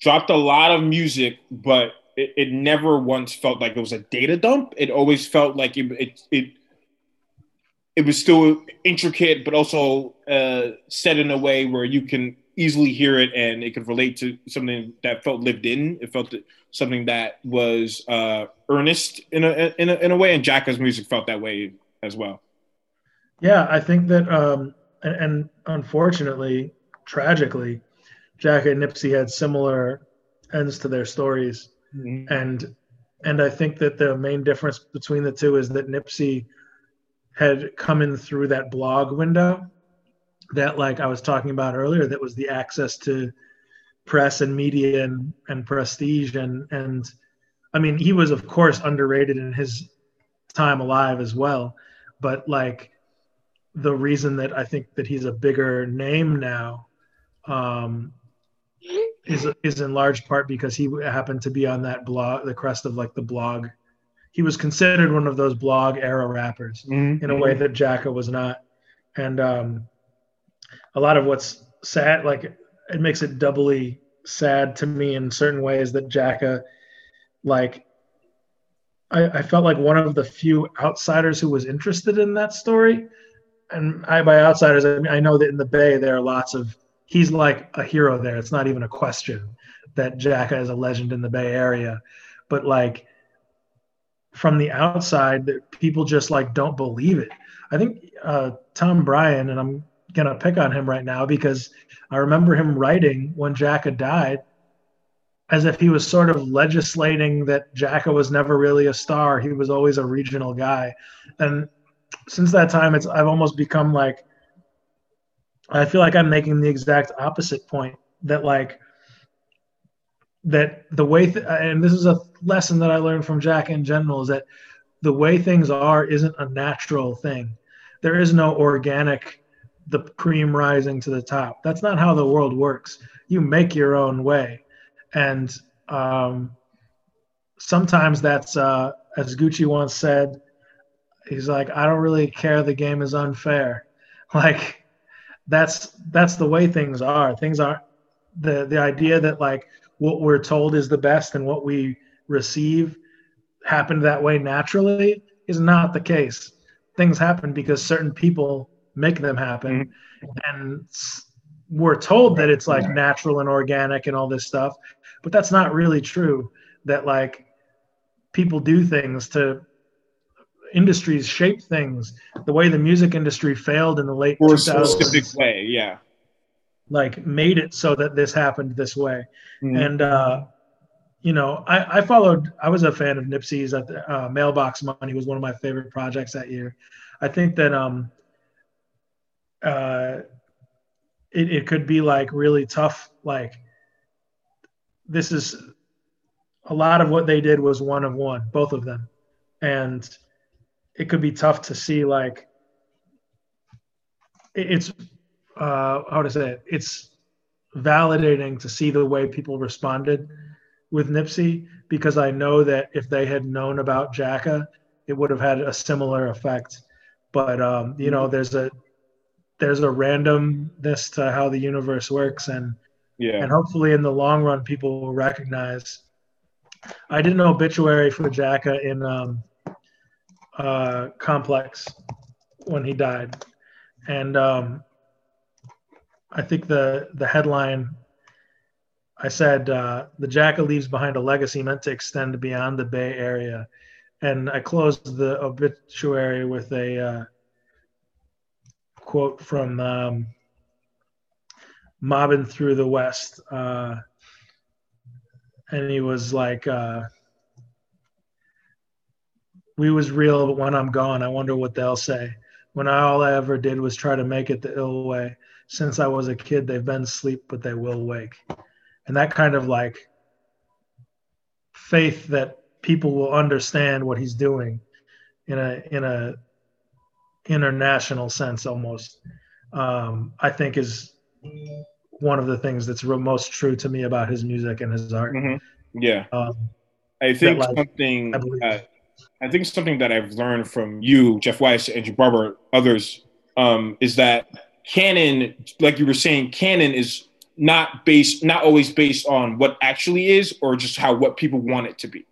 Dropped a lot of music, but it, it never once felt like it was a data dump. It always felt like it, it, it it was still intricate, but also uh, set in a way where you can easily hear it and it could relate to something that felt lived in. It felt something that was uh, earnest in a, in a in a way, and Jacka's music felt that way as well. Yeah, I think that, um, and, and unfortunately, tragically, Jack and Nipsey had similar ends to their stories, mm-hmm. and and I think that the main difference between the two is that Nipsey had come in through that blog window that like I was talking about earlier that was the access to press and media and, and prestige. And and I mean he was of course underrated in his time alive as well. But like the reason that I think that he's a bigger name now um, is is in large part because he happened to be on that blog the crest of like the blog he was considered one of those blog era rappers mm-hmm. in a way that Jacka was not. And um, a lot of what's sad, like it makes it doubly sad to me in certain ways that Jacka, like, I, I felt like one of the few outsiders who was interested in that story. And I, by outsiders, I mean, I know that in the Bay, there are lots of, he's like a hero there. It's not even a question that Jacka is a legend in the Bay Area. But like, from the outside that people just like don't believe it. I think uh, Tom Breihan, and I'm gonna pick on him right now because I remember him writing when Jacka died, as if he was sort of legislating that Jacka was never really a star. He was always a regional guy, and since that time, it's I've almost become like I feel like I'm making the exact opposite point that like that the way th- and this is a lesson that I learned from Jack in general is that the way things are isn't a natural thing. There is no organic the cream rising to the top. That's not how the world works. You make your own way, and um, sometimes that's uh, as Gucci once said. He's like, I don't really care. The game is unfair. Like that's that's the way things are. Things are the the idea that like what we're told is the best and what we receive happened that way naturally is not the case. Things happen because certain people make them happen. Mm-hmm. And we're told that it's like natural and organic and all this stuff, but that's not really true. That like people do things to industries shape things the way the music industry failed in the late For 2000s a specific way yeah like made it so that this happened this way mm-hmm. and uh you know, I, I followed. I was a fan of Nipsey's. At the, uh, Mailbox Money was one of my favorite projects that year. I think that um, uh, it, it could be like really tough. Like this is a lot of what they did was one of one, both of them, and it could be tough to see like it's uh, how to say it. It's validating to see the way people responded with Nipsey because I know that if they had known about Jacka, it would have had a similar effect. But um, you know, there's a there's a randomness to how the universe works, and Yeah. and hopefully in the long run, people will recognize. I did an obituary for Jacka in um, uh, Complex when he died, and um, I think the the headline I said uh, the Jacka leaves behind a legacy meant to extend beyond the Bay Area, and I closed the obituary with a uh, quote from um, "Mobbing Through the West," uh, and he was like, uh, "We was real, but when I'm gone, I wonder what they'll say. When I, all I ever did was try to make it the ill way. Since I was a kid, they've been asleep, but they will wake." and that kind of like faith that people will understand what he's doing in a in a international sense almost um, i think is one of the things that's most true to me about his music and his art Mhm. Yeah. um, I think like- something. I uh, I think something that I've learned from you, Jeff Weiss, Andrew Barber, others, um, is that canon, like you were saying, canon is not based, not always based on what actually is, or just how what people want it to be,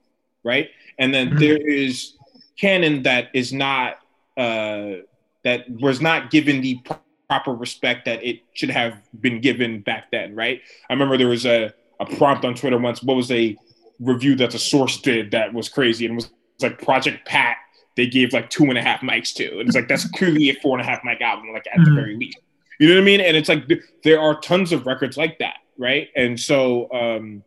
right? And then Mhm. there is canon that is not uh, that was not given the pro- proper respect that it should have been given back then, right? I remember there was a, a prompt on Twitter once. What was a review that the source did that was crazy and it was, it was like Project Pat. They gave like two and a half mics to, and it's like that's clearly a four and a half mic album, like at the Mhm. very least. You know what I mean? And it's like th- there are tons of records like that, right? And so um,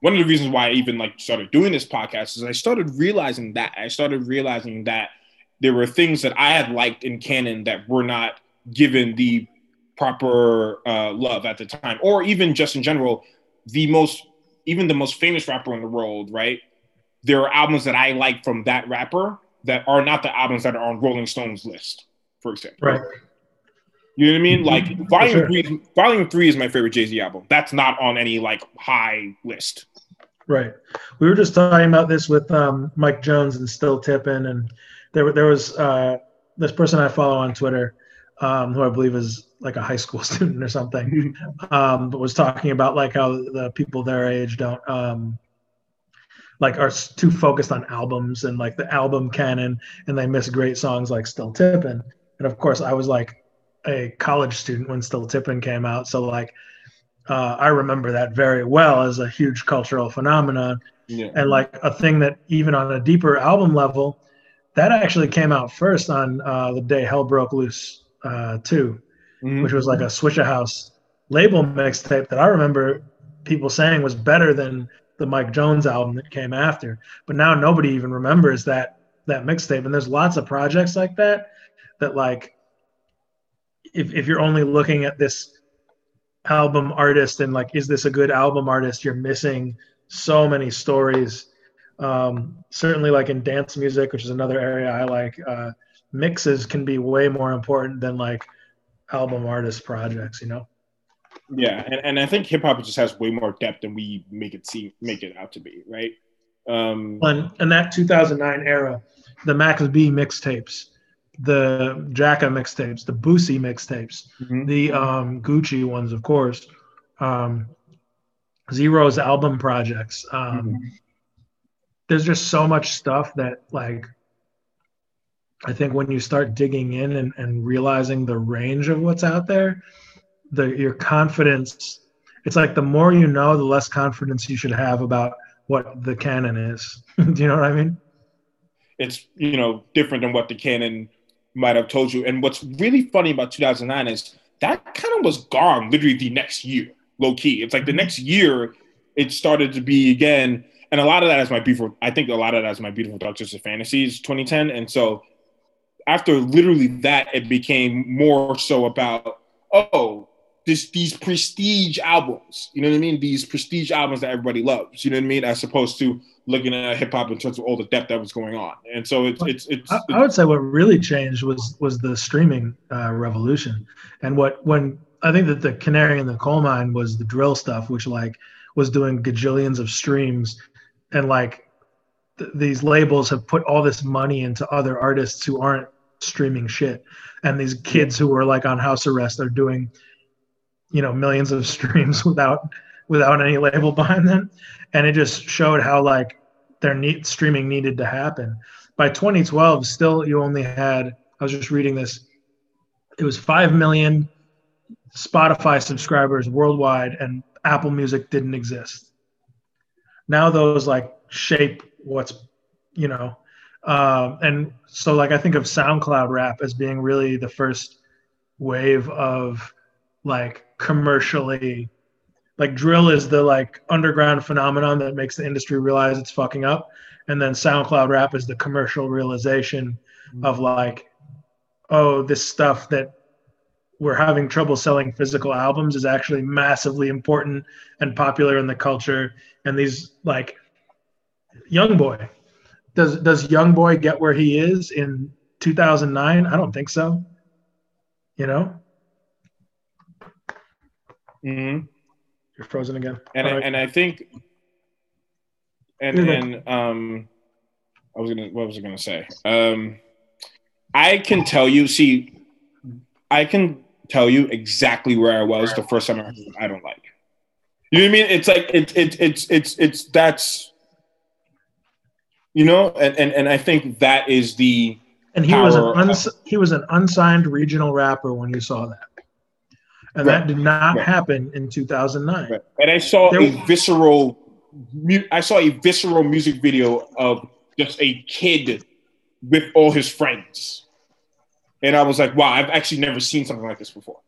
one of the reasons why I even like started doing this podcast is I started realizing that I started realizing that there were things that I had liked in canon that were not given the proper uh, love at the time, or even just in general, the most even the most famous rapper in the world, right? There are albums that I like from that rapper that are not the albums that are on Rolling Stone's list, for example. right You know what I mean? Like Volume sure. Three. Volume Three is my favorite Jay Z album. That's not on any like high list. Right. We were just talking about this with um, Mike Jones and Still Tippin, and there there was uh, this person I follow on Twitter, um, who I believe is like a high school student or something, um, but was talking about like how the people their age don't um, like are too focused on albums and like the album canon, and they miss great songs like Still Tippin. And of course, I was like a college student when Still Tippin came out, so like. Uh, I remember that very well as a huge cultural phenomenon Yeah. and like a thing that even on a deeper album level that actually came out first on uh, the day hell broke loose uh, too Mhm. which was like a swisha house label mixtape that i remember people saying was better than the mike jones album that came after. But now nobody even remembers that that mixtape. And there's lots of projects like that that like if, if you're only looking at this album artist and like is this a good album artist you're missing so many stories. Um, certainly like in dance music which is another area i like uh, mixes can be way more important than like album artist projects you know Yeah, and, and I think hip hop just has way more depth than we make it seem make it out to be, right? Um, and in that 2009 era the max b mixtapes the jacka mixtapes the boosie mixtapes mhm. the um, gucci ones of course um, Z-Ro's album projects um, Mhm. there's just so much stuff that like i think when you start digging in and, and realizing the range of what's out there the your confidence it's like the more you know the less confidence you should have about what the canon is do you know what i mean it's you know different than what the canon might have told you. And what's really funny about 2009 is that kind of was gone literally the next year, low key. It's like the mm-hmm. next year it started to be again, and a lot of that is my beautiful. I think a lot of that is my beautiful dark twisted fantasies 2010, and so after literally that, it became more so about oh. This these prestige albums. You know what I mean? These prestige albums that everybody loves. You know what I mean? As opposed to looking at hip hop in terms of all the depth that was going on. And so it's it's it's. I, I would say what really changed was was the streaming uh, revolution, and what when I think that the canary in the coal mine was the drill stuff, which like was doing gajillions of streams, and like th- these labels have put all this money into other artists who aren't streaming shit, and these kids who were like on house arrest are doing you know millions of streams without without any label behind them. And it just showed how like their need streaming needed to happen. By 2012 still you only had i was just reading this it was 5 million spotify subscribers worldwide and apple music didn't exist. Now those like shape what's you know um, and so like i think of soundcloud rap as being really the first wave of like commercially. Like drill is the like underground phenomenon that makes the industry realize it's fucking up. And then soundcloud rap is the commercial realization mm-hmm. of like oh this stuff that we're having trouble selling physical albums is actually massively important and popular in the culture. And these like YoungBoy does does YoungBoy get where he is in 2009 i don't think so. You know Mm-hmm. You're frozen again. And I, right. and I think, and and um, I was gonna what was I gonna say? Um, I can tell you. See, I can tell you exactly where I was the first time I heard I don't like. You know what I mean? It's like it's it's it's it's it's that's you know, and and and I think that is the and he was an uns- he was an unsigned regional rapper when you saw that and right. that did not right. happen in 2009. Right. And I saw there, a visceral, I saw a visceral music video of just a kid with all his friends, and I was like, wow, I've actually never seen something like this before.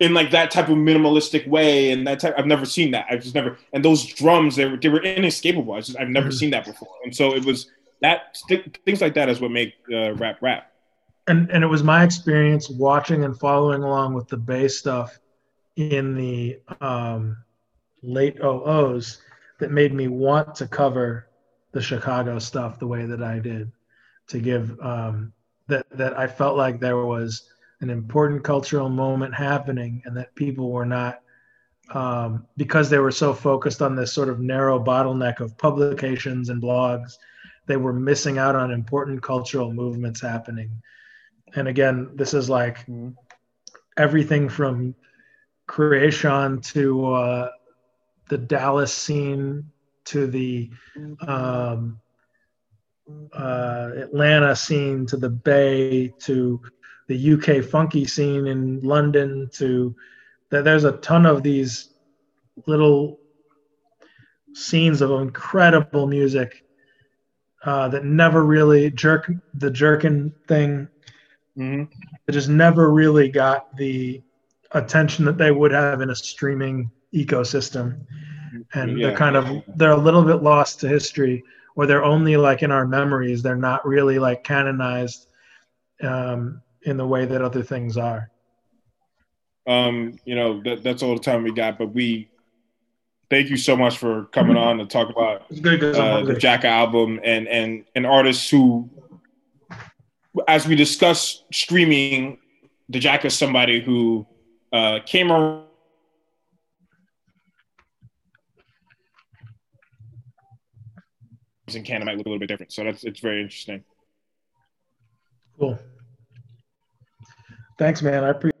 In like that type of minimalistic way, and that type, I've never seen that. I've just never, and those drums, they were, they were inescapable. I just, I've never mm-hmm. seen that before, and so it was that things like that is what make uh, rap rap and and it was my experience watching and following along with the Bay stuff in the um, late OOs that made me want to cover the Chicago stuff the way that I did to give um, that that I felt like there was an important cultural moment happening and that people were not um, because they were so focused on this sort of narrow bottleneck of publications and blogs they were missing out on important cultural movements happening and again, this is like mm-hmm. everything from creation to uh, the Dallas scene to the um, uh, Atlanta scene to the Bay to the UK funky scene in London to that there's a ton of these little scenes of incredible music uh, that never really jerk the jerkin thing Mm-hmm. It just never really got the attention that they would have in a streaming ecosystem. And yeah. they're kind of they're a little bit lost to history, or they're only like in our memories. They're not really like canonized um, in the way that other things are. Um, you know, that, that's all the time we got, but we thank you so much for coming on to talk about uh, the Jack album and and and artists who as we discuss streaming, the Jack is somebody who uh, came around. in Canada might look a little bit different. So that's it's very interesting. Cool. Thanks, man. I appreciate